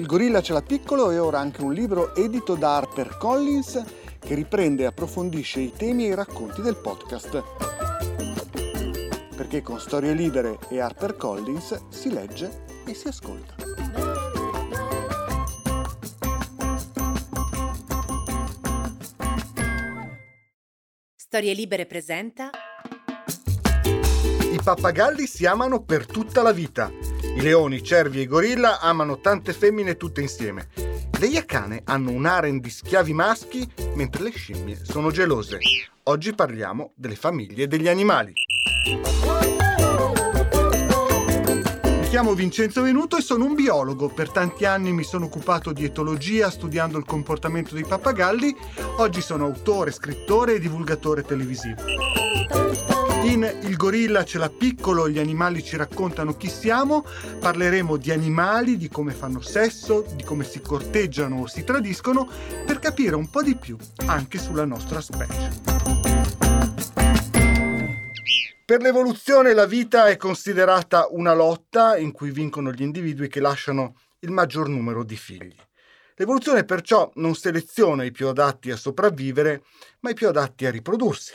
Il gorilla ce l'ha piccolo e ora anche un libro edito da HarperCollins che riprende e approfondisce i temi e i racconti del podcast. Perché con Storie Libere e HarperCollins si legge e si ascolta. Storie Libere presenta I pappagalli si amano per tutta la vita. I leoni, i cervi e i gorilla amano tante femmine tutte insieme. Le iacane hanno un harem di schiavi maschi, mentre le scimmie sono gelose. Oggi parliamo delle famiglie degli animali. Mi chiamo Vincenzo Venuto e sono un biologo. Per tanti anni mi sono occupato di etologia studiando il comportamento dei pappagalli. Oggi sono autore, scrittore e divulgatore televisivo. In Il gorilla ce l'ha piccolo, gli animali ci raccontano chi siamo, parleremo di animali, di come fanno sesso, di come si corteggiano o si tradiscono, per capire un po' di più anche sulla nostra specie. Per l'evoluzione la vita è considerata una lotta in cui vincono gli individui che lasciano il maggior numero di figli. L'evoluzione perciò non seleziona i più adatti a sopravvivere, ma i più adatti a riprodursi.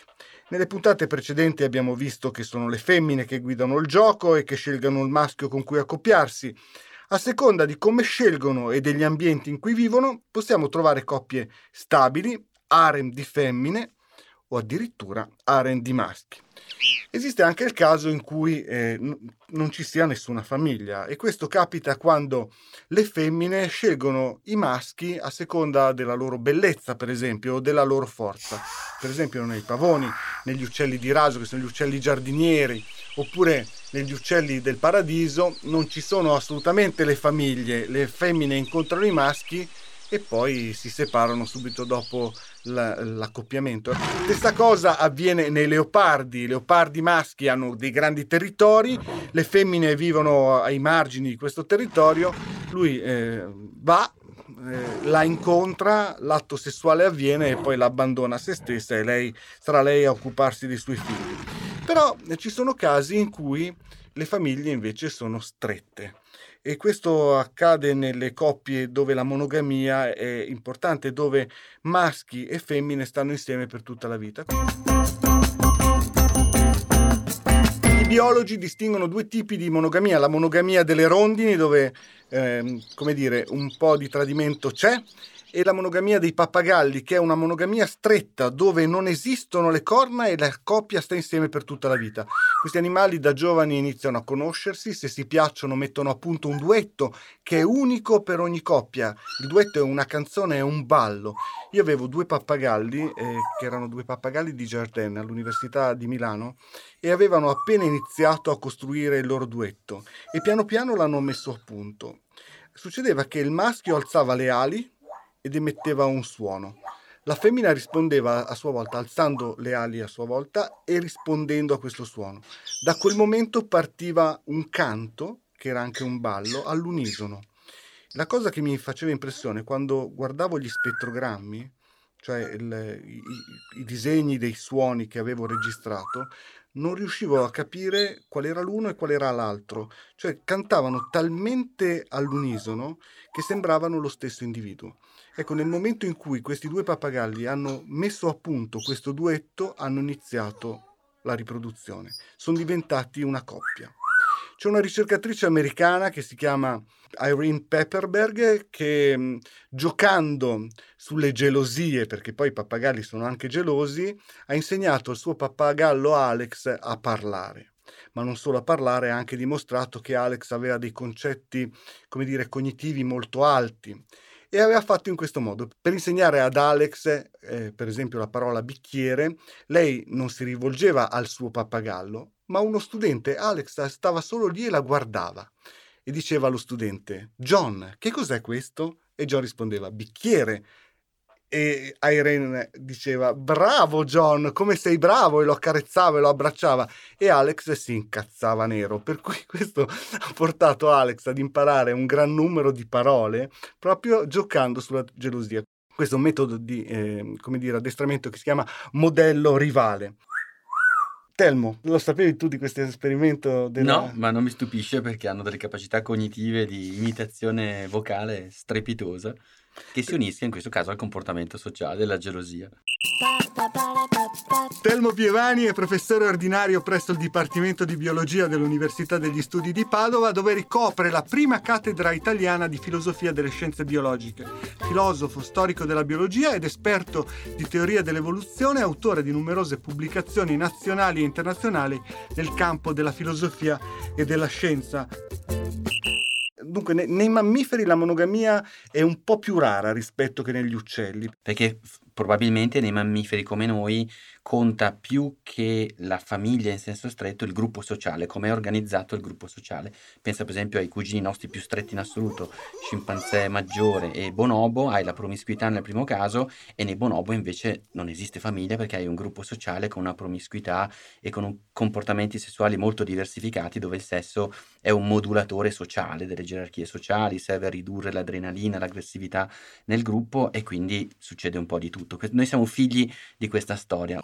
Nelle puntate precedenti abbiamo visto che sono le femmine che guidano il gioco e che scelgono il maschio con cui accoppiarsi. A seconda di come scelgono e degli ambienti in cui vivono, possiamo trovare coppie stabili, harem di femmine o addirittura di maschi. Esiste anche il caso in cui eh, non ci sia nessuna famiglia e questo capita quando le femmine scelgono i maschi a seconda della loro bellezza, per esempio, o della loro forza. Per esempio nei pavoni, negli uccelli di raso, che sono gli uccelli giardinieri, oppure negli uccelli del paradiso, non ci sono assolutamente le famiglie, le femmine incontrano i maschi e poi si separano subito dopo l'accoppiamento. Stessa cosa avviene nei leopardi, i leopardi maschi hanno dei grandi territori, le femmine vivono ai margini di questo territorio, lui eh, va, eh, la incontra, l'atto sessuale avviene e poi l'abbandona a se stessa e lei, sarà lei a occuparsi dei suoi figli. Però eh, ci sono casi in cui le famiglie invece sono strette e questo accade nelle coppie dove la monogamia è importante, dove maschi e femmine stanno insieme per tutta la vita. I biologi distinguono due tipi di monogamia, la monogamia delle rondini dove ehm, come dire, un po' di tradimento c'è e la monogamia dei pappagalli, che è una monogamia stretta dove non esistono le corna e la coppia sta insieme per tutta la vita. Questi animali da giovani iniziano a conoscersi, se si piacciono mettono a punto un duetto che è unico per ogni coppia. Il duetto è una canzone, è un ballo. Io avevo due pappagalli, eh, che erano due pappagalli di Jardin all'Università di Milano, e avevano appena iniziato a costruire il loro duetto e piano piano l'hanno messo a punto. Succedeva che il maschio alzava le ali, ed emetteva un suono. La femmina rispondeva a sua volta alzando le ali a sua volta e rispondendo a questo suono. Da quel momento partiva un canto, che era anche un ballo, all'unisono. La cosa che mi faceva impressione quando guardavo gli spettrogrammi, cioè il, i, i disegni dei suoni che avevo registrato, non riuscivo a capire qual era l'uno e qual era l'altro, cioè cantavano talmente all'unisono che sembravano lo stesso individuo. Ecco, nel momento in cui questi due pappagalli hanno messo a punto questo duetto, hanno iniziato la riproduzione. Sono diventati una coppia. C'è una ricercatrice americana che si chiama Irene Pepperberg che giocando sulle gelosie, perché poi i pappagalli sono anche gelosi, ha insegnato al suo pappagallo Alex a parlare ma non solo a parlare, ha anche dimostrato che Alex aveva dei concetti, come dire, cognitivi molto alti e aveva fatto in questo modo. Per insegnare ad Alex, eh, per esempio, la parola bicchiere, lei non si rivolgeva al suo pappagallo, ma uno studente, Alex, stava solo lì e la guardava e diceva allo studente, John, che cos'è questo? E John rispondeva, bicchiere e Irene diceva bravo John, come sei bravo e lo accarezzava e lo abbracciava e Alex si incazzava nero, per cui questo ha portato Alex ad imparare un gran numero di parole proprio giocando sulla gelosia. Questo metodo di eh, come dire, addestramento che si chiama modello rivale. Telmo, lo sapevi tu di questo esperimento? Della... No, ma non mi stupisce perché hanno delle capacità cognitive di imitazione vocale strepitosa che si unisca in questo caso al comportamento sociale della gelosia. Telmo Pievani è professore ordinario presso il Dipartimento di Biologia dell'Università degli Studi di Padova, dove ricopre la prima cattedra italiana di filosofia delle scienze biologiche. Filosofo, storico della biologia ed esperto di teoria dell'evoluzione, autore di numerose pubblicazioni nazionali e internazionali nel campo della filosofia e della scienza. Dunque, nei mammiferi la monogamia è un po' più rara rispetto che negli uccelli. Perché probabilmente nei mammiferi come noi conta più che la famiglia in senso stretto il gruppo sociale, come è organizzato il gruppo sociale. Pensa per esempio ai cugini nostri più stretti in assoluto, scimpanzé maggiore e bonobo, hai la promiscuità nel primo caso e nei bonobo invece non esiste famiglia perché hai un gruppo sociale con una promiscuità e con un comportamenti sessuali molto diversificati dove il sesso è un modulatore sociale delle gerarchie sociali, serve a ridurre l'adrenalina, l'aggressività nel gruppo e quindi succede un po' di tutto. Noi siamo figli di questa storia.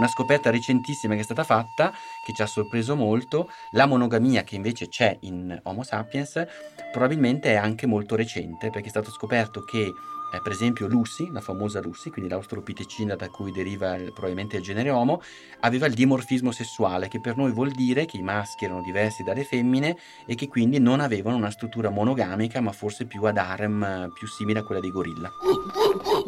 Una scoperta recentissima che è stata fatta, che ci ha sorpreso molto, la monogamia che invece c'è in Homo sapiens, probabilmente è anche molto recente, perché è stato scoperto che eh, per esempio Lucy, la famosa Lucy, quindi l'australopitecina da cui deriva il, probabilmente il genere Homo, aveva il dimorfismo sessuale, che per noi vuol dire che i maschi erano diversi dalle femmine e che quindi non avevano una struttura monogamica, ma forse più ad harem, più simile a quella dei gorilla.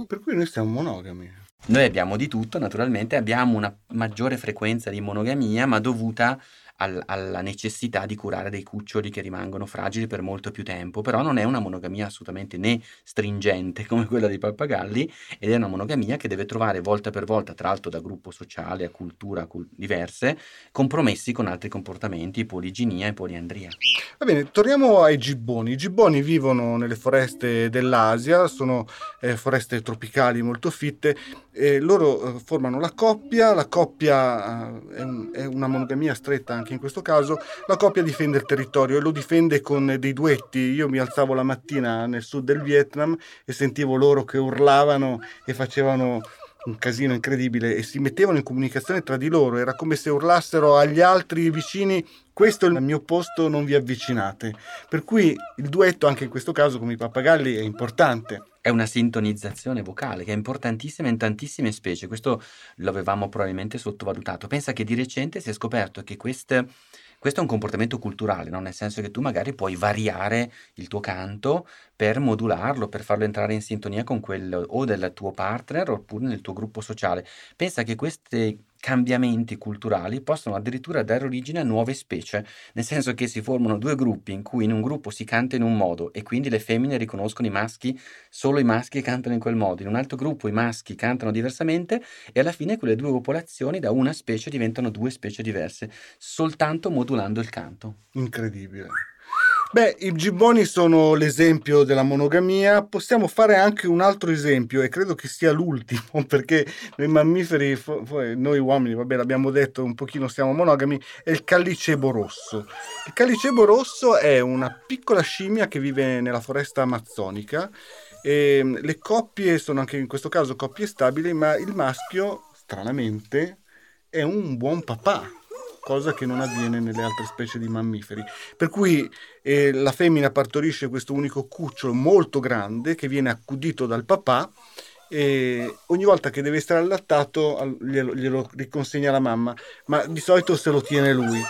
Per cui noi siamo monogami. Noi abbiamo di tutto, naturalmente, abbiamo una maggiore frequenza di monogamia, ma dovuta al, alla necessità di curare dei cuccioli che rimangono fragili per molto più tempo, però non è una monogamia assolutamente né stringente come quella dei pappagalli ed è una monogamia che deve trovare volta per volta, tra l'altro da gruppo sociale a cultura cult- diverse, compromessi con altri comportamenti, poliginia e poliandria. Va bene, torniamo ai gibboni. I gibboni vivono nelle foreste dell'Asia, sono eh, foreste tropicali molto fitte, e loro eh, formano la coppia, la coppia eh, è, un, è una monogamia stretta anche in questo caso, la coppia difende il territorio e lo difende con dei duetti. Io mi alzavo la mattina nel sud del Vietnam e sentivo loro che urlavano e facevano un casino incredibile e si mettevano in comunicazione tra di loro, era come se urlassero agli altri vicini questo è il mio posto, non vi avvicinate. Per cui il duetto anche in questo caso come i pappagalli è importante. È una sintonizzazione vocale che è importantissima in tantissime specie, questo lo avevamo probabilmente sottovalutato. Pensa che di recente si è scoperto che queste questo è un comportamento culturale, no? nel senso che tu magari puoi variare il tuo canto per modularlo, per farlo entrare in sintonia con quello o del tuo partner oppure nel tuo gruppo sociale. Pensa che questi cambiamenti culturali possono addirittura dare origine a nuove specie, nel senso che si formano due gruppi in cui in un gruppo si canta in un modo e quindi le femmine riconoscono i maschi, solo i maschi cantano in quel modo, in un altro gruppo i maschi cantano diversamente e alla fine quelle due popolazioni da una specie diventano due specie diverse, soltanto modulando il canto. Incredibile. Beh, i gibboni sono l'esempio della monogamia, possiamo fare anche un altro esempio e credo che sia l'ultimo perché noi mammiferi, noi uomini, vabbè l'abbiamo detto, un pochino siamo monogami, è il callicebo rosso. Il callicebo rosso è una piccola scimmia che vive nella foresta amazzonica. E le coppie sono anche in questo caso coppie stabili, ma il maschio, stranamente, è un buon papà cosa che non avviene nelle altre specie di mammiferi. Per cui eh, la femmina partorisce questo unico cucciolo molto grande che viene accudito dal papà e ogni volta che deve essere allattato glielo, glielo riconsegna la mamma, ma di solito se lo tiene lui.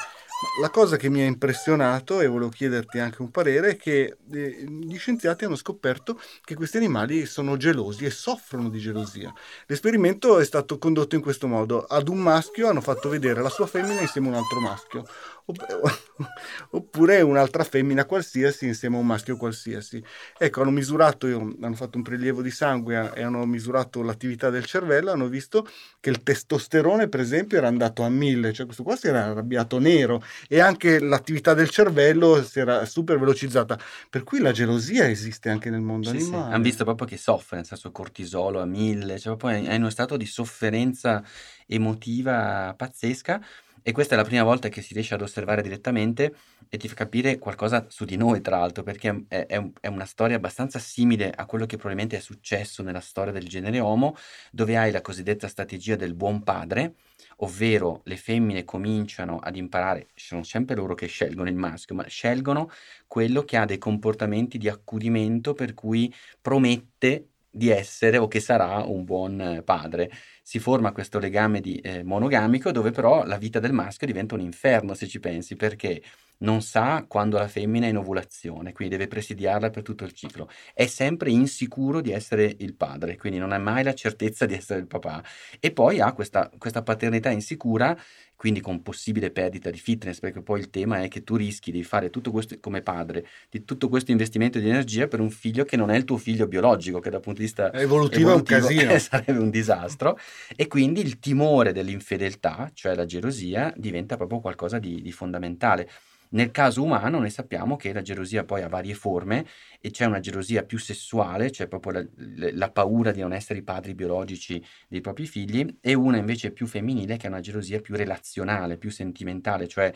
La cosa che mi ha impressionato, e volevo chiederti anche un parere, è che eh, gli scienziati hanno scoperto che questi animali sono gelosi e soffrono di gelosia. L'esperimento è stato condotto in questo modo. Ad un maschio hanno fatto vedere la sua femmina insieme a un altro maschio. oppure un'altra femmina qualsiasi insieme a un maschio qualsiasi. Ecco, hanno misurato, hanno fatto un prelievo di sangue e hanno misurato l'attività del cervello, hanno visto che il testosterone, per esempio, era andato a mille, cioè questo qua si era arrabbiato nero e anche l'attività del cervello si era super velocizzata. Per cui la gelosia esiste anche nel mondo sì, animale. Sì. Hanno visto proprio che soffre, nel senso cortisolo a mille, cioè proprio è in uno stato di sofferenza emotiva pazzesca E questa è la prima volta che si riesce ad osservare direttamente e ti fa capire qualcosa su di noi, tra l'altro, perché è, è, è, una storia abbastanza simile a quello che probabilmente è successo nella storia del genere Homo, dove hai la cosiddetta strategia del buon padre, ovvero le femmine cominciano ad imparare, sono sempre loro che scelgono il maschio, ma scelgono quello che ha dei comportamenti di accudimento per cui promette di essere o che sarà un buon padre. Si forma questo legame di, eh, monogamico dove però la vita del maschio diventa un inferno se ci pensi, perché non sa quando la femmina è in ovulazione, quindi deve presidiarla per tutto il ciclo. È sempre insicuro di essere il padre, quindi non ha mai la certezza di essere il papà. E poi ha questa, questa paternità insicura quindi con possibile perdita di fitness, perché poi il tema è che tu rischi di fare tutto questo come padre, di tutto questo investimento di energia per un figlio che non è il tuo figlio biologico, che dal punto di vista evolutivo, evolutivo è un casino. sarebbe un disastro, e quindi il timore dell'infedeltà, cioè la gelosia, diventa proprio qualcosa di, di fondamentale. Nel caso umano noi sappiamo che la gelosia poi ha varie forme e c'è una gelosia più sessuale, cioè proprio la, la, paura di non essere i padri biologici dei propri figli, e una invece più femminile che è una gelosia più relazionale, più sentimentale, cioè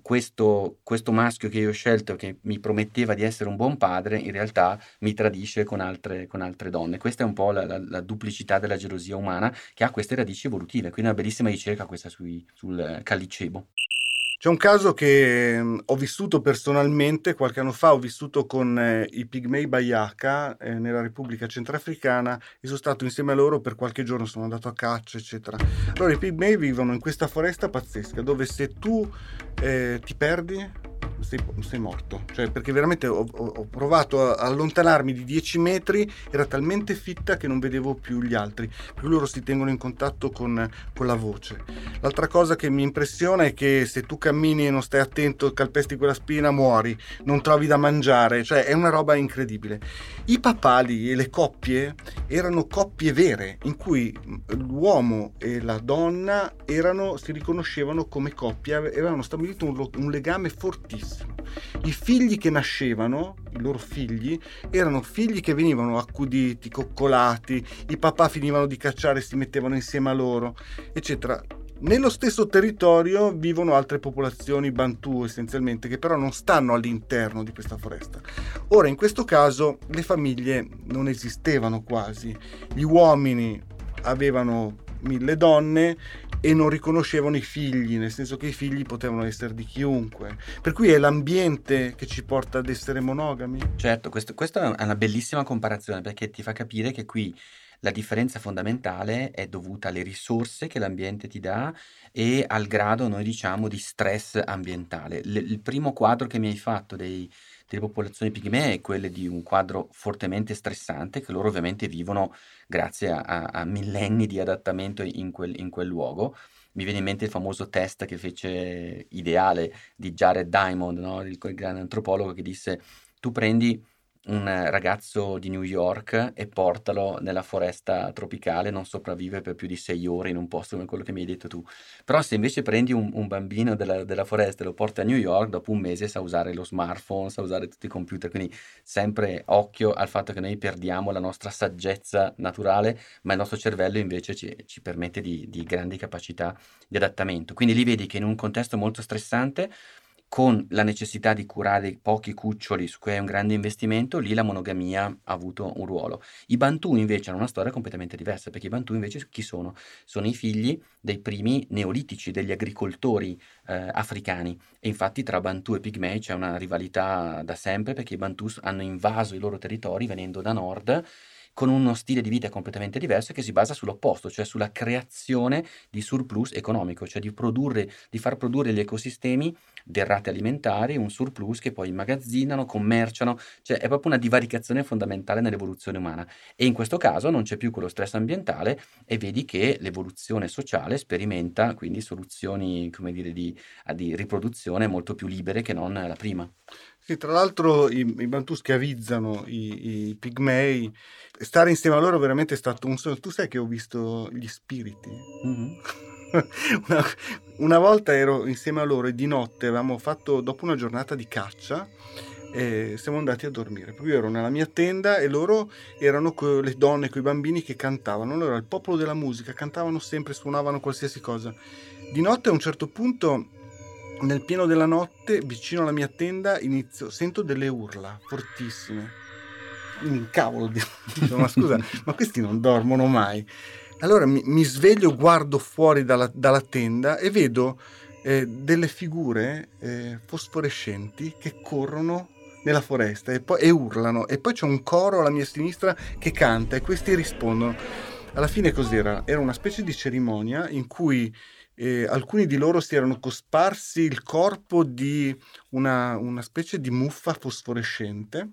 questo, questo maschio che io ho scelto che mi prometteva di essere un buon padre in realtà mi tradisce con altre, con altre donne. Questa è un po' la, la, la, duplicità della gelosia umana che ha queste radici evolutive, quindi una bellissima ricerca questa sui, sul calicebo. C'è un caso che mh, ho vissuto personalmente, qualche anno fa ho vissuto con eh, i Pigmei Bayaka eh, nella Repubblica Centrafricana e sono stato insieme a loro per qualche giorno, sono andato a caccia, eccetera. Allora i Pigmei vivono in questa foresta pazzesca dove se tu eh, ti perdi sei, sei morto. Cioè, perché veramente ho, ho, provato a allontanarmi di 10 metri, era talmente fitta che non vedevo più gli altri, perché loro si tengono in contatto con, con la voce. L'altra cosa che mi impressiona è che se tu cammini e non stai attento, calpesti quella spina, muori, non trovi da mangiare, cioè è una roba incredibile. I papali e le coppie erano coppie vere, in cui l'uomo e la donna erano, si riconoscevano come coppia, avevano stabilito un, un legame fortissimo benissimo. I figli che nascevano, i loro figli, erano figli che venivano accuditi, coccolati, i papà finivano di cacciare e si mettevano insieme a loro, eccetera. Nello stesso territorio vivono altre popolazioni bantù essenzialmente, che però non stanno all'interno di questa foresta. Ora, in questo caso, le famiglie non esistevano quasi. Gli uomini avevano mille donne e non riconoscevano i figli, nel senso che i figli potevano essere di chiunque. Per cui è l'ambiente che ci porta ad essere monogami. Certo, questo, questa è una bellissima comparazione perché ti fa capire che qui la differenza fondamentale è dovuta alle risorse che l'ambiente ti dà e al grado, noi diciamo, di stress ambientale. L- il primo quadro che mi hai fatto dei, delle popolazioni pigmee è quello di un quadro fortemente stressante che loro ovviamente vivono grazie a, a, a millenni di adattamento in quel, in quel luogo. Mi viene in mente il famoso test che fece ideale di Jared Diamond, no? il, il grande antropologo che disse tu prendi un ragazzo di New York e portalo nella foresta tropicale, non sopravvive per più di sei ore in un posto come quello che mi hai detto tu. Però se invece prendi un, un bambino della, della, foresta e lo porti a New York, dopo un mese sa usare lo smartphone, sa usare tutti i computer, quindi sempre occhio al fatto che noi perdiamo la nostra saggezza naturale, ma il nostro cervello invece ci, ci permette di, di grandi capacità di adattamento. Quindi lì vedi che in un contesto molto stressante con la necessità di curare pochi cuccioli, su cui è un grande investimento, lì la monogamia ha avuto un ruolo. I Bantu invece hanno una storia completamente diversa, perché i Bantu invece chi sono? Sono i figli dei primi neolitici, degli agricoltori eh, africani. E infatti tra Bantu e Pigmei c'è una rivalità da sempre, perché i Bantu hanno invaso i loro territori venendo da nord con uno stile di vita completamente diverso che si basa sull'opposto, cioè sulla creazione di surplus economico, cioè di, produrre, di far produrre gli ecosistemi derrate alimentari, un surplus che poi immagazzinano, commerciano, cioè è proprio una divaricazione fondamentale nell'evoluzione umana. E in questo caso non c'è più quello stress ambientale e vedi che l'evoluzione sociale sperimenta quindi soluzioni, come dire, di, di riproduzione molto più libere che non la prima. Sì, tra l'altro i, i Bantu schiavizzano i, i, pigmei, stare insieme a loro veramente è stato un sogno. Tu sai che ho visto gli spiriti? Mm-hmm. una, una, volta ero insieme a loro e di notte avevamo fatto, dopo una giornata di caccia, e siamo andati a dormire. Proprio io ero nella mia tenda e loro erano co- le donne con i bambini che cantavano. Loro era il popolo della musica, cantavano sempre, suonavano qualsiasi cosa. Di notte a un certo punto, nel pieno della notte, vicino alla mia tenda, inizio, sento delle urla fortissime. Un cavolo, di... ma scusa, ma questi non dormono mai. Allora mi, mi sveglio, guardo fuori dalla, dalla tenda e vedo eh, delle figure eh, fosforescenti che corrono nella foresta e, poi, e urlano e poi c'è un coro alla mia sinistra che canta e questi rispondono. Alla fine cos'era? Era una specie di cerimonia in cui eh, alcuni di loro si erano cosparsi il corpo di una, una specie di muffa fosforescente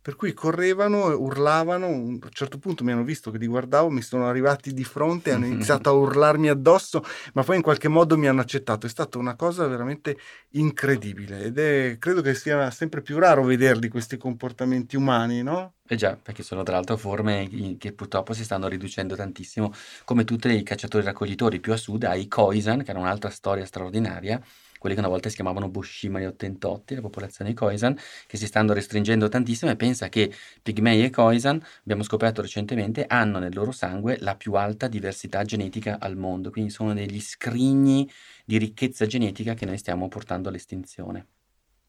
per cui correvano, urlavano, a un certo punto mi hanno visto che li guardavo, mi sono arrivati di fronte, hanno iniziato a urlarmi addosso, ma poi in qualche modo mi hanno accettato. È stata una cosa veramente incredibile ed è, credo che sia sempre più raro vederli questi comportamenti umani, no? Eh già, perché sono tra l'altro forme che purtroppo si stanno riducendo tantissimo, come tutti i cacciatori raccoglitori più a sud, ai Khoisan, che era un'altra storia straordinaria, quelli che una volta si chiamavano Boshima e Ottentotti, la popolazione di Khoisan, che si stanno restringendo tantissimo e pensa che Pigmei e Khoisan, abbiamo scoperto recentemente, hanno nel loro sangue la più alta diversità genetica al mondo, quindi sono degli scrigni di ricchezza genetica che noi stiamo portando all'estinzione.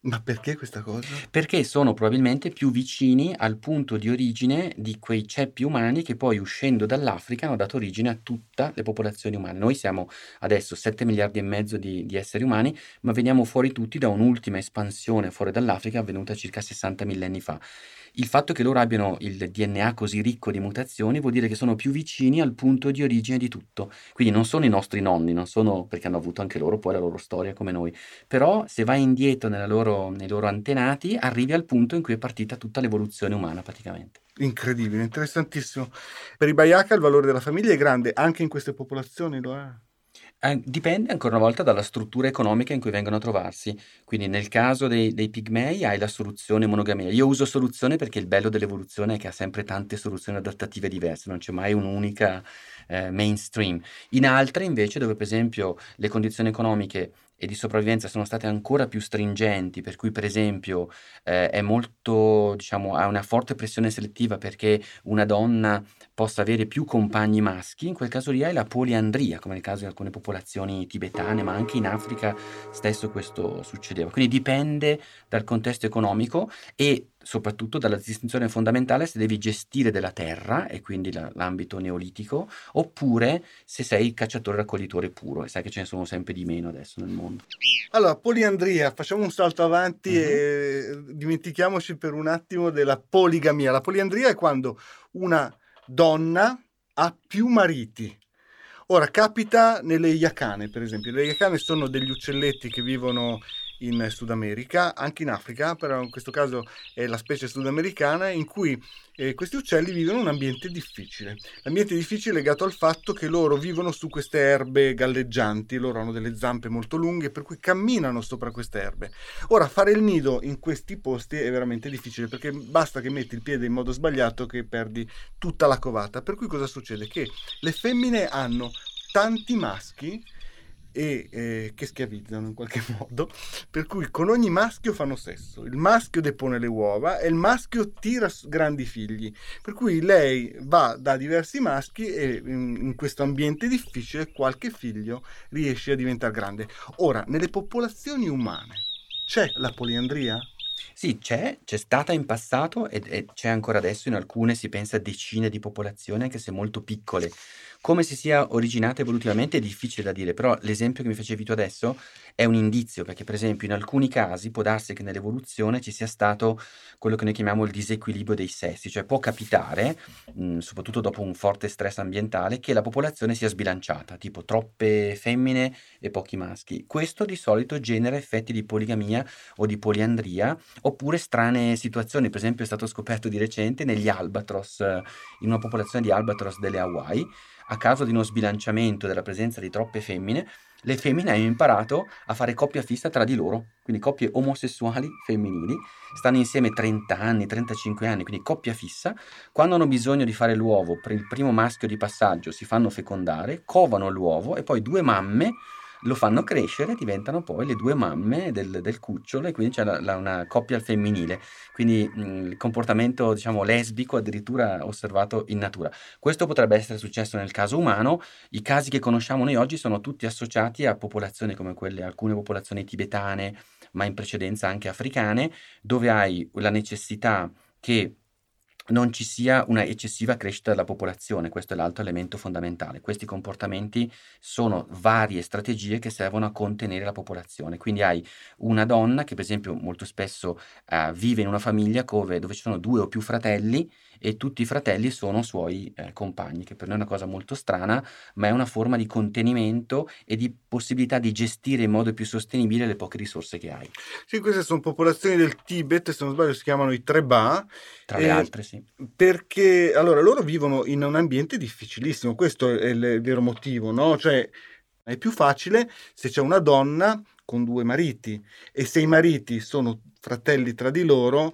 Ma perché questa cosa? Perché sono probabilmente più vicini al punto di origine di quei ceppi umani che poi uscendo dall'Africa hanno dato origine a tutte le popolazioni umane. Noi siamo adesso 7 miliardi e mezzo di, di esseri umani, ma veniamo fuori tutti da un'ultima espansione fuori dall'Africa avvenuta circa 60 millenni fa il fatto che loro abbiano il DNA così ricco di mutazioni vuol dire che sono più vicini al punto di origine di tutto. Quindi non sono i nostri nonni, non sono perché hanno avuto anche loro poi la loro storia come noi. Però se vai indietro loro, nei loro antenati, arrivi al punto in cui è partita tutta l'evoluzione umana praticamente. Incredibile, interessantissimo. Per i Bayaka il valore della famiglia è grande, anche in queste popolazioni lo è. Dipende ancora una volta dalla struttura economica in cui vengono a trovarsi. Quindi nel caso dei, dei pigmei hai la soluzione monogamia. Io uso soluzione perché il bello dell'evoluzione è che ha sempre tante soluzioni adattative diverse, non c'è mai un'unica eh, mainstream. In altre invece dove per esempio le condizioni economiche e di sopravvivenza sono state ancora più stringenti, per cui per esempio eh, è molto, diciamo, ha una forte pressione selettiva perché una donna possa avere più compagni maschi, in quel caso lì hai la poliandria, come nel caso di alcune popolazioni tibetane, ma anche in Africa stesso questo succedeva. Quindi dipende dal contesto economico e soprattutto dalla distinzione fondamentale se devi gestire della terra e quindi la, l'ambito neolitico oppure se sei il cacciatore raccoglitore puro e sai che ce ne sono sempre di meno adesso nel mondo. Allora, poliandria, facciamo un salto avanti mm-hmm. e dimentichiamoci per un attimo della poligamia. La poliandria è quando una donna ha più mariti. Ora capita nelle iacane, per esempio. Le iacane sono degli uccelletti che vivono in Sud America, anche in Africa, però in questo caso è la specie sudamericana, in cui eh, questi uccelli vivono un ambiente difficile. L'ambiente difficile è legato al fatto che loro vivono su queste erbe galleggianti, loro hanno delle zampe molto lunghe, per cui camminano sopra queste erbe. Ora, fare il nido in questi posti è veramente difficile, perché basta che metti il piede in modo sbagliato che perdi tutta la covata. Per cui cosa succede? Che le femmine hanno tanti maschi e eh, che schiavizzano in qualche modo, per cui con ogni maschio fanno sesso, il maschio depone le uova e il maschio tira grandi figli, per cui lei va da diversi maschi e in, in questo ambiente difficile qualche figlio riesce a diventare grande. Ora, nelle popolazioni umane c'è la poliandria? Sì, c'è, c'è stata in passato e, e c'è ancora adesso in alcune, si pensa a decine di popolazioni, anche se molto piccole. Come si sia originata evolutivamente è difficile da dire, però l'esempio che mi facevi tu adesso è un indizio, perché per esempio in alcuni casi può darsi che nell'evoluzione ci sia stato quello che noi chiamiamo il disequilibrio dei sessi, cioè può capitare, mh, soprattutto dopo un forte stress ambientale, che la popolazione sia sbilanciata, tipo troppe femmine e pochi maschi. Questo di solito genera effetti di poligamia o di poliandria, oppure strane situazioni, per esempio è stato scoperto di recente negli albatros, in una popolazione di albatros delle Hawaii, a causa di uno sbilanciamento della presenza di troppe femmine, le femmine hanno imparato a fare coppia fissa tra di loro, quindi coppie omosessuali femminili, stanno insieme 30 anni, 35 anni, quindi coppia fissa, quando hanno bisogno di fare l'uovo per il primo maschio di passaggio si fanno fecondare, covano l'uovo e poi due mamme lo fanno crescere, diventano poi le due mamme del, del cucciolo e quindi c'è la, la, una coppia al femminile. Quindi mh, il comportamento, diciamo, lesbico addirittura osservato in natura. Questo potrebbe essere successo nel caso umano. I casi che conosciamo noi oggi sono tutti associati a popolazioni come quelle, alcune popolazioni tibetane, ma in precedenza anche africane, dove hai la necessità che non ci sia una eccessiva crescita della popolazione, questo è l'altro elemento fondamentale. Questi comportamenti sono varie strategie che servono a contenere la popolazione. Quindi hai una donna che per esempio molto spesso eh, vive in una famiglia dove, dove ci sono due o più fratelli e tutti i fratelli sono suoi eh, compagni, che per noi è una cosa molto strana, ma è una forma di contenimento e di possibilità di gestire in modo più sostenibile le poche risorse che hai. Sì, queste sono popolazioni del Tibet, se non sbaglio si chiamano i Treba. Tra le altre, sì. Perché allora loro vivono in un ambiente difficilissimo, questo è il vero motivo, no? Cioè è più facile se c'è una donna con due mariti e se i mariti sono fratelli tra di loro,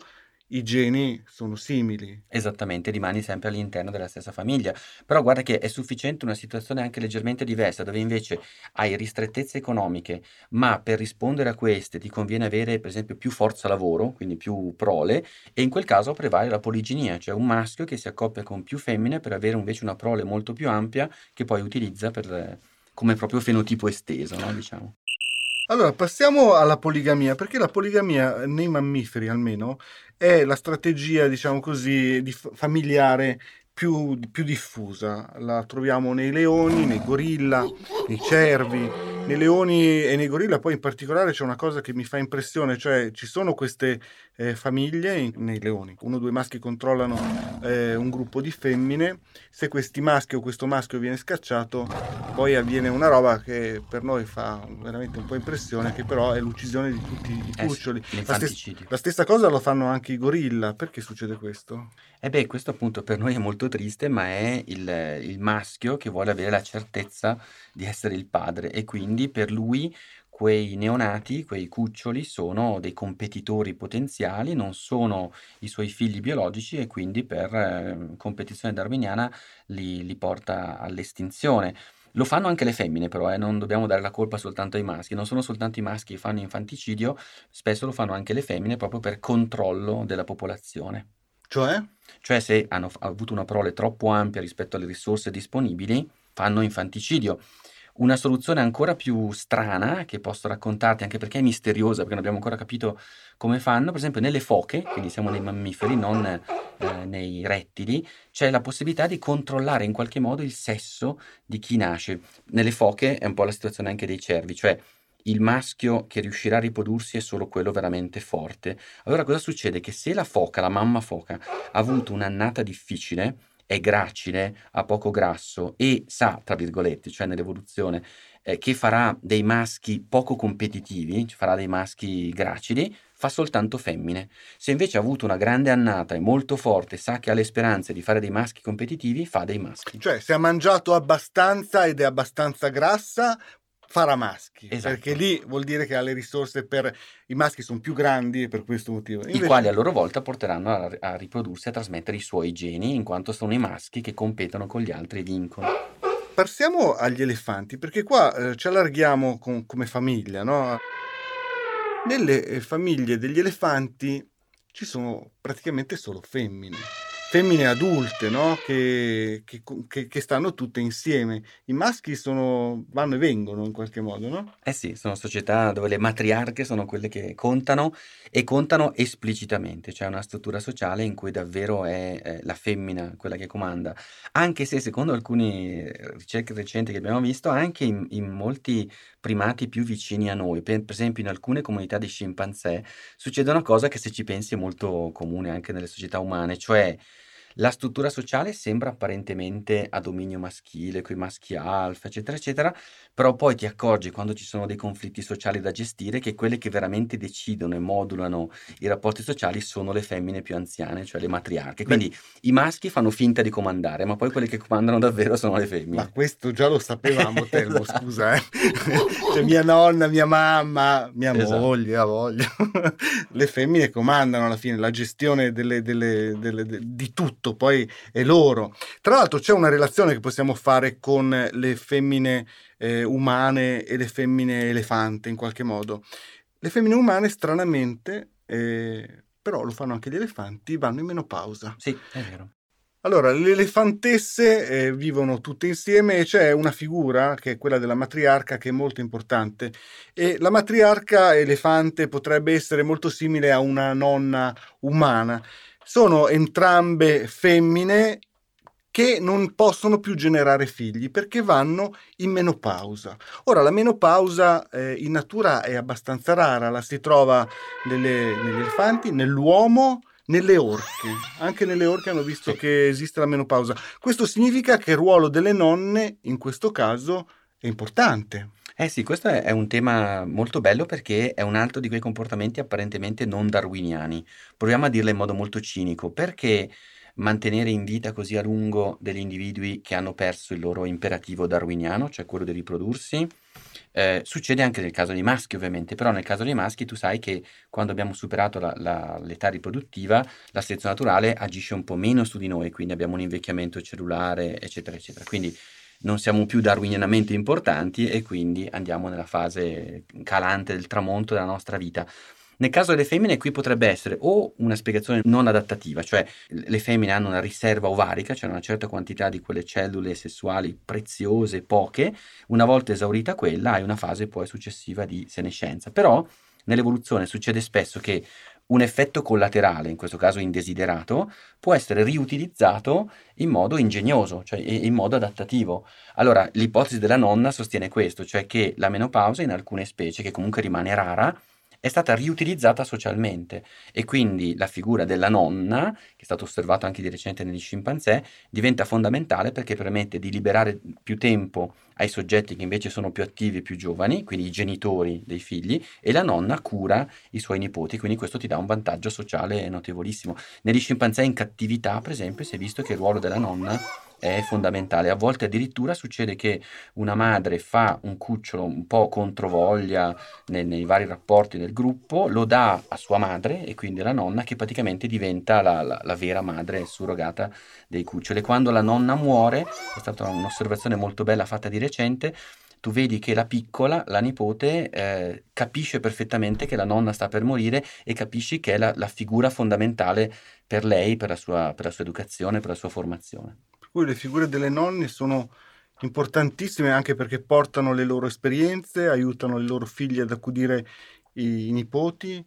i geni sono simili. Esattamente, rimani sempre all'interno della stessa famiglia. Però guarda che è sufficiente una situazione anche leggermente diversa, dove invece hai ristrettezze economiche, ma per rispondere a queste ti conviene avere, per esempio, più forza lavoro, quindi più prole, e in quel caso prevale la poliginia, cioè un maschio che si accoppia con più femmine per avere invece una prole molto più ampia che poi utilizza per, come proprio fenotipo esteso, no? diciamo. Allora, passiamo alla poligamia, perché la poligamia nei mammiferi almeno è la strategia, diciamo così, di familiare più, più diffusa. La troviamo nei leoni, nei gorilla, nei cervi. Nei leoni e nei gorilla poi in particolare c'è una cosa che mi fa impressione, cioè ci sono queste eh, famiglie in, nei leoni, uno o due maschi controllano eh, un gruppo di femmine, se questi maschi o questo maschio viene scacciato poi avviene una roba che per noi fa veramente un po' impressione, che però è l'uccisione di tutti i cuccioli. Eh la, stes- la stessa cosa lo fanno anche i gorilla, perché succede questo? Eh beh, questo appunto per noi è molto triste, ma è il, il maschio che vuole avere la certezza di essere il padre e quindi per lui quei neonati, quei cuccioli sono dei competitori potenziali, non sono i suoi figli biologici e quindi per eh, competizione darwiniana li, li, porta all'estinzione. Lo fanno anche le femmine però, eh, non dobbiamo dare la colpa soltanto ai maschi, non sono soltanto i maschi che fanno infanticidio, spesso lo fanno anche le femmine proprio per controllo della popolazione. Cioè? Cioè se hanno avuto una prole troppo ampia rispetto alle risorse disponibili, fanno infanticidio. Una soluzione ancora più strana che posso raccontarti, anche perché è misteriosa, perché non abbiamo ancora capito come fanno, per esempio nelle foche, quindi siamo nei mammiferi, non eh, nei rettili, c'è la possibilità di controllare in qualche modo il sesso di chi nasce. Nelle foche è un po' la situazione anche dei cervi, cioè il maschio che riuscirà a riprodursi è solo quello veramente forte. Allora cosa succede? Che se la foca, la mamma foca, ha avuto un'annata difficile, è gracile, ha poco grasso e sa, tra virgolette, cioè nell'evoluzione, eh, che farà dei maschi poco competitivi, farà dei maschi gracili, fa soltanto femmine. Se invece ha avuto una grande annata e molto forte, sa che ha le speranze di fare dei maschi competitivi, fa dei maschi. Cioè, se ha mangiato abbastanza ed è abbastanza grassa, farà maschi, esatto. perché lì vuol dire che ha le risorse per i maschi sono più grandi per questo motivo. Invece... I quali a loro volta porteranno a, a, riprodursi, a trasmettere i suoi geni, in quanto sono i maschi che competono con gli altri e vincono. Passiamo agli elefanti, perché qua eh, ci allarghiamo con, come famiglia, no? Nelle eh, famiglie degli elefanti ci sono praticamente solo femmine femmine adulte, no? che, che, che, stanno tutte insieme. I maschi sono, vanno e vengono in qualche modo, no? Eh sì, sono società dove le matriarche sono quelle che contano e contano esplicitamente, c'è una struttura sociale in cui davvero è eh, la femmina quella che comanda, anche se secondo alcune ricerche recenti che abbiamo visto, anche in, in molti primati più vicini a noi, per, per esempio in alcune comunità di scimpanzé, succede una cosa che se ci pensi è molto comune anche nelle società umane, cioè la struttura sociale sembra apparentemente a dominio maschile, coi maschi alfa, eccetera, eccetera, però poi ti accorgi quando ci sono dei conflitti sociali da gestire che quelle che veramente decidono e modulano i rapporti sociali sono le femmine più anziane, cioè le matriarche. Quindi Beh. i maschi fanno finta di comandare, ma poi quelle che comandano davvero sono le femmine. Ma questo già lo sapevamo, Telmo, esatto. scusa. Eh. cioè, mia nonna, mia mamma, mia esatto. moglie, a voglia. le femmine comandano alla fine la gestione delle, delle, delle, di tutto tutto poi è loro. Tra l'altro c'è una relazione che possiamo fare con le femmine eh, umane e le femmine elefante in qualche modo. Le femmine umane stranamente, eh, però lo fanno anche gli elefanti, vanno in menopausa. Sì, è vero. Allora, le elefantesse eh, vivono tutte insieme e c'è una figura che è quella della matriarca che è molto importante e la matriarca elefante potrebbe essere molto simile a una nonna umana. Sono entrambe femmine che non possono più generare figli perché vanno in menopausa. Ora, la menopausa eh, in natura è abbastanza rara, la si trova nelle, negli elefanti, nell'uomo, nelle orche. Anche nelle orche hanno visto che esiste la menopausa. Questo significa che il ruolo delle nonne, in questo caso, è importante. Eh sì, questo è, un tema molto bello perché è un altro di quei comportamenti apparentemente non darwiniani. Proviamo a dirlo in modo molto cinico, perché mantenere in vita così a lungo degli individui che hanno perso il loro imperativo darwiniano, cioè quello di riprodursi. Eh, succede anche nel caso dei maschi, ovviamente, però nel caso dei maschi tu sai che quando abbiamo superato la, la, l'età riproduttiva, la selezione naturale agisce un po' meno su di noi, quindi abbiamo un invecchiamento cellulare, eccetera, eccetera. Quindi non siamo più darwinianamente importanti e quindi andiamo nella fase calante del tramonto della nostra vita. Nel caso delle femmine qui potrebbe essere o una spiegazione non adattativa, cioè le femmine hanno una riserva ovarica, cioè una certa quantità di quelle cellule sessuali preziose, poche, una volta esaurita quella hai una fase poi successiva di senescenza. Però nell'evoluzione succede spesso che un effetto collaterale, in questo caso indesiderato, può essere riutilizzato in modo ingegnoso, cioè in modo adattativo. Allora, l'ipotesi della nonna sostiene questo, cioè che la menopausa in alcune specie, che comunque rimane rara, è stata riutilizzata socialmente e quindi la figura della nonna, che è stato osservato anche di recente negli scimpanzé, diventa fondamentale perché permette di liberare più tempo ai soggetti che invece sono più attivi e più giovani, quindi i genitori dei figli, e la nonna cura i suoi nipoti, quindi questo ti dà un vantaggio sociale notevolissimo. Negli scimpanzé in cattività, per esempio, si è visto che il ruolo della nonna è fondamentale. A volte addirittura succede che una madre fa un cucciolo un po' controvoglia nei, nei vari rapporti del gruppo, lo dà a sua madre e quindi alla nonna che praticamente diventa la, la, la vera madre surrogata dei cuccioli. Quando la nonna muore, è stata un'osservazione molto bella fatta di recente, tu vedi che la piccola, la nipote, eh, capisce perfettamente che la nonna sta per morire e capisci che è la, la figura fondamentale per lei, per la, sua, per la sua educazione, per la sua formazione cui le figure delle nonne sono importantissime anche perché portano le loro esperienze, aiutano le loro figlie ad accudire i, nipoti.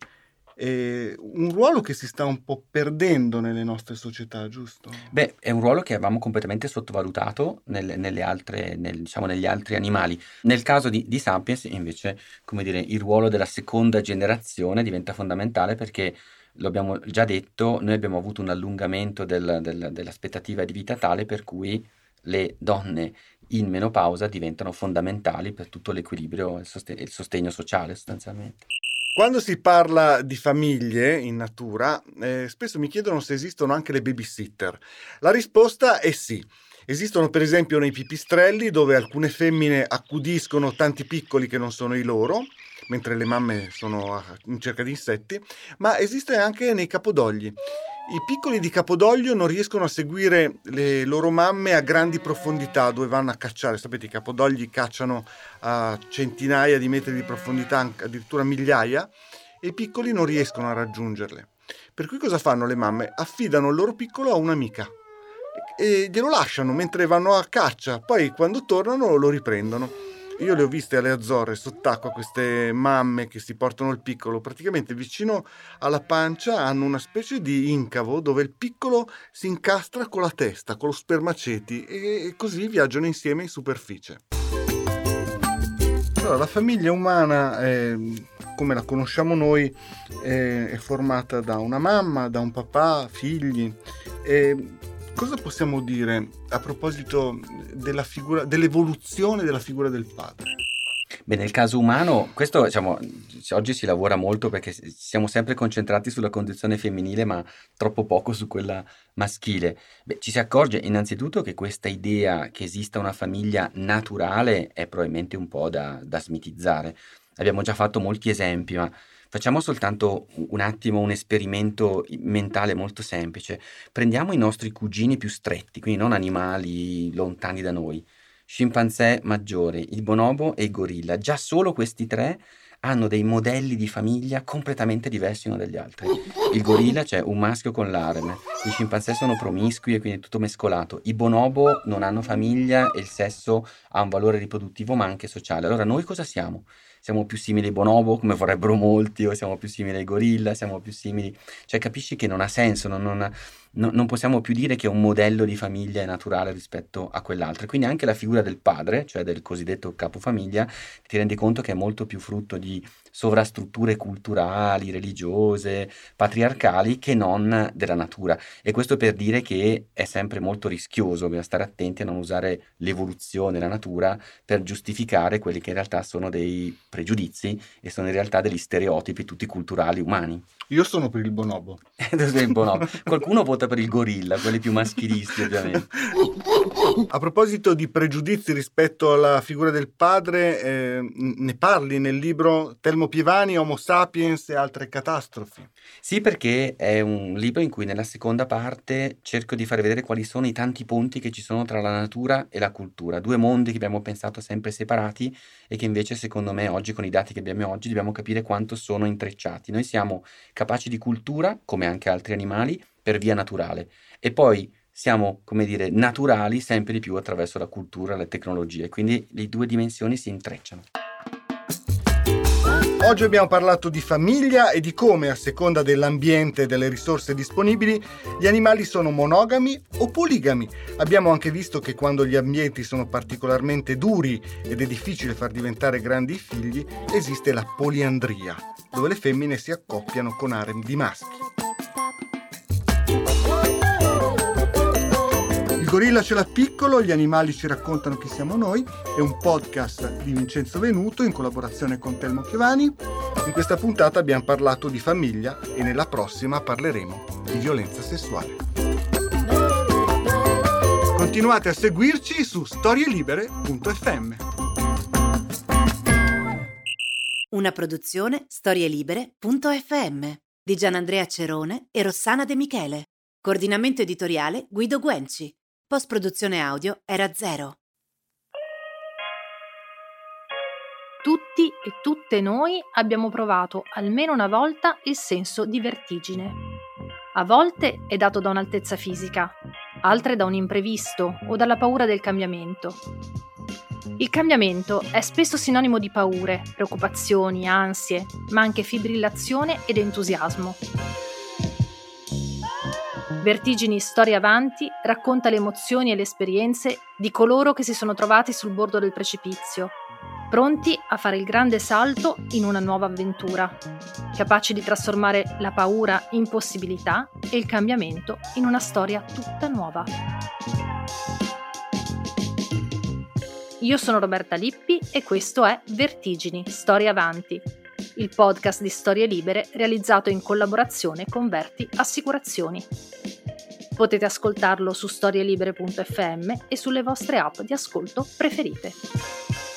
È un ruolo che si sta un po' perdendo nelle nostre società, giusto? Beh, è un ruolo che avevamo completamente sottovalutato nelle altre, nel, diciamo, negli altri animali. Nel caso di, di Sapiens, invece, come dire, il ruolo della seconda generazione diventa fondamentale perché lo abbiamo già detto, noi abbiamo avuto un allungamento del, del, dell'aspettativa di vita tale per cui le donne in menopausa diventano fondamentali per tutto l'equilibrio e il, il sostegno sociale sostanzialmente. Quando si parla di famiglie in natura, eh, spesso mi chiedono se esistono anche le babysitter. La risposta è sì. Esistono per esempio nei pipistrelli dove alcune femmine accudiscono tanti piccoli che non sono i loro mentre le mamme sono in cerca di insetti, ma esiste anche nei capodogli. I piccoli di Capodoglio non riescono a seguire le loro mamme a grandi profondità dove vanno a cacciare. Sapete, i capodogli cacciano a centinaia di metri di profondità, addirittura migliaia, e i piccoli non riescono a raggiungerle. Per cui cosa fanno le mamme? Affidano il loro piccolo a un'amica e glielo lasciano mentre vanno a caccia, poi quando tornano lo riprendono. Io le ho viste alle Azzorre sott'acqua queste mamme che si portano il piccolo, praticamente vicino alla pancia hanno una specie di incavo dove il piccolo si incastra con la testa, con lo spermaceti e così viaggiano insieme in superficie. Allora, la famiglia umana, eh, come la conosciamo noi, eh, è formata da una mamma, da un papà, figli. Eh, cosa possiamo dire a proposito della figura, dell'evoluzione della figura del padre? Beh, nel caso umano, questo diciamo, oggi si lavora molto perché siamo sempre concentrati sulla condizione femminile, ma troppo poco su quella maschile. Beh, ci si accorge innanzitutto che questa idea che esista una famiglia naturale è probabilmente un po' da, da smitizzare. Abbiamo già fatto molti esempi, ma Facciamo soltanto un attimo un esperimento mentale molto semplice. Prendiamo i nostri cugini più stretti, quindi non animali lontani da noi, scimpanzé maggiore, il bonobo e il gorilla. Già solo questi tre hanno dei modelli di famiglia completamente diversi uno dagli altri. Il gorilla c'è un maschio con l'arme, i scimpanzé sono promiscui e quindi tutto mescolato, i bonobo non hanno famiglia e il sesso ha un valore riproduttivo ma anche sociale. Allora noi cosa siamo? Siamo più simili ai bonobo come vorrebbero molti o siamo più simili ai gorilla, siamo più simili... Cioè capisci che non ha senso, non, non, no, non possiamo più dire che un modello di famiglia è naturale rispetto a quell'altro. Quindi anche la figura del padre, cioè del cosiddetto capofamiglia, ti rendi conto che è molto più frutto di sovrastrutture culturali, religiose, patriarcali che non della natura. E questo per dire che è sempre molto rischioso, bisogna stare attenti a non usare l'evoluzione, la natura, per giustificare quelli che in realtà sono dei pregiudizi e sono in realtà degli stereotipi tutti culturali umani. Io sono per il bonobo. il bonobo. Qualcuno vota per il gorilla, quelli più maschilisti ovviamente. A proposito di pregiudizi rispetto alla figura del padre, eh, ne parli nel libro Telmo Pievani, Homo sapiens e altre catastrofi. Sì, perché è un libro in cui nella seconda parte cerco di far vedere quali sono i tanti ponti che ci sono tra la natura e la cultura, due mondi che abbiamo pensato sempre separati e che invece secondo me oggi con i dati che abbiamo oggi dobbiamo capire quanto sono intrecciati. Noi siamo capaci di cultura, come anche altri animali, per via naturale e poi siamo, come dire, naturali sempre di più attraverso la cultura e le tecnologie, quindi le due dimensioni si intrecciano. Oggi abbiamo parlato di famiglia e di come, a seconda dell'ambiente e delle risorse disponibili, gli animali sono monogami o poligami. Abbiamo anche visto che quando gli ambienti sono particolarmente duri ed è difficile far diventare grandi i figli, esiste la poliandria, dove le femmine si accoppiano con harem di maschi. Gorilla ce l'ha piccolo, gli animali ci raccontano chi siamo noi, è un podcast di Vincenzo Venuto in collaborazione con Telmo Chiovani. In questa puntata abbiamo parlato di famiglia e nella prossima parleremo di violenza sessuale. Continuate a seguirci su storielibere.fm. Una produzione storielibere.fm di Gianandrea Cerone e Rossana De Michele. Coordinamento editoriale Guido Guenci. Post produzione audio era zero. Tutti e tutte noi abbiamo provato almeno una volta il senso di vertigine. A volte è dato da un'altezza fisica, altre da un imprevisto o dalla paura del cambiamento. Il cambiamento è spesso sinonimo di paure, preoccupazioni, ansie, ma anche fibrillazione ed entusiasmo. Vertigini Storia Avanti racconta le emozioni e le esperienze di coloro che si sono trovati sul bordo del precipizio, pronti a fare il grande salto in una nuova avventura, capaci di trasformare la paura in possibilità e il cambiamento in una storia tutta nuova. Io sono Roberta Lippi e questo è Vertigini Storia Avanti, il podcast di storie libere realizzato in collaborazione con Verti Assicurazioni. Potete ascoltarlo su storielibere.fm e sulle vostre app di ascolto preferite.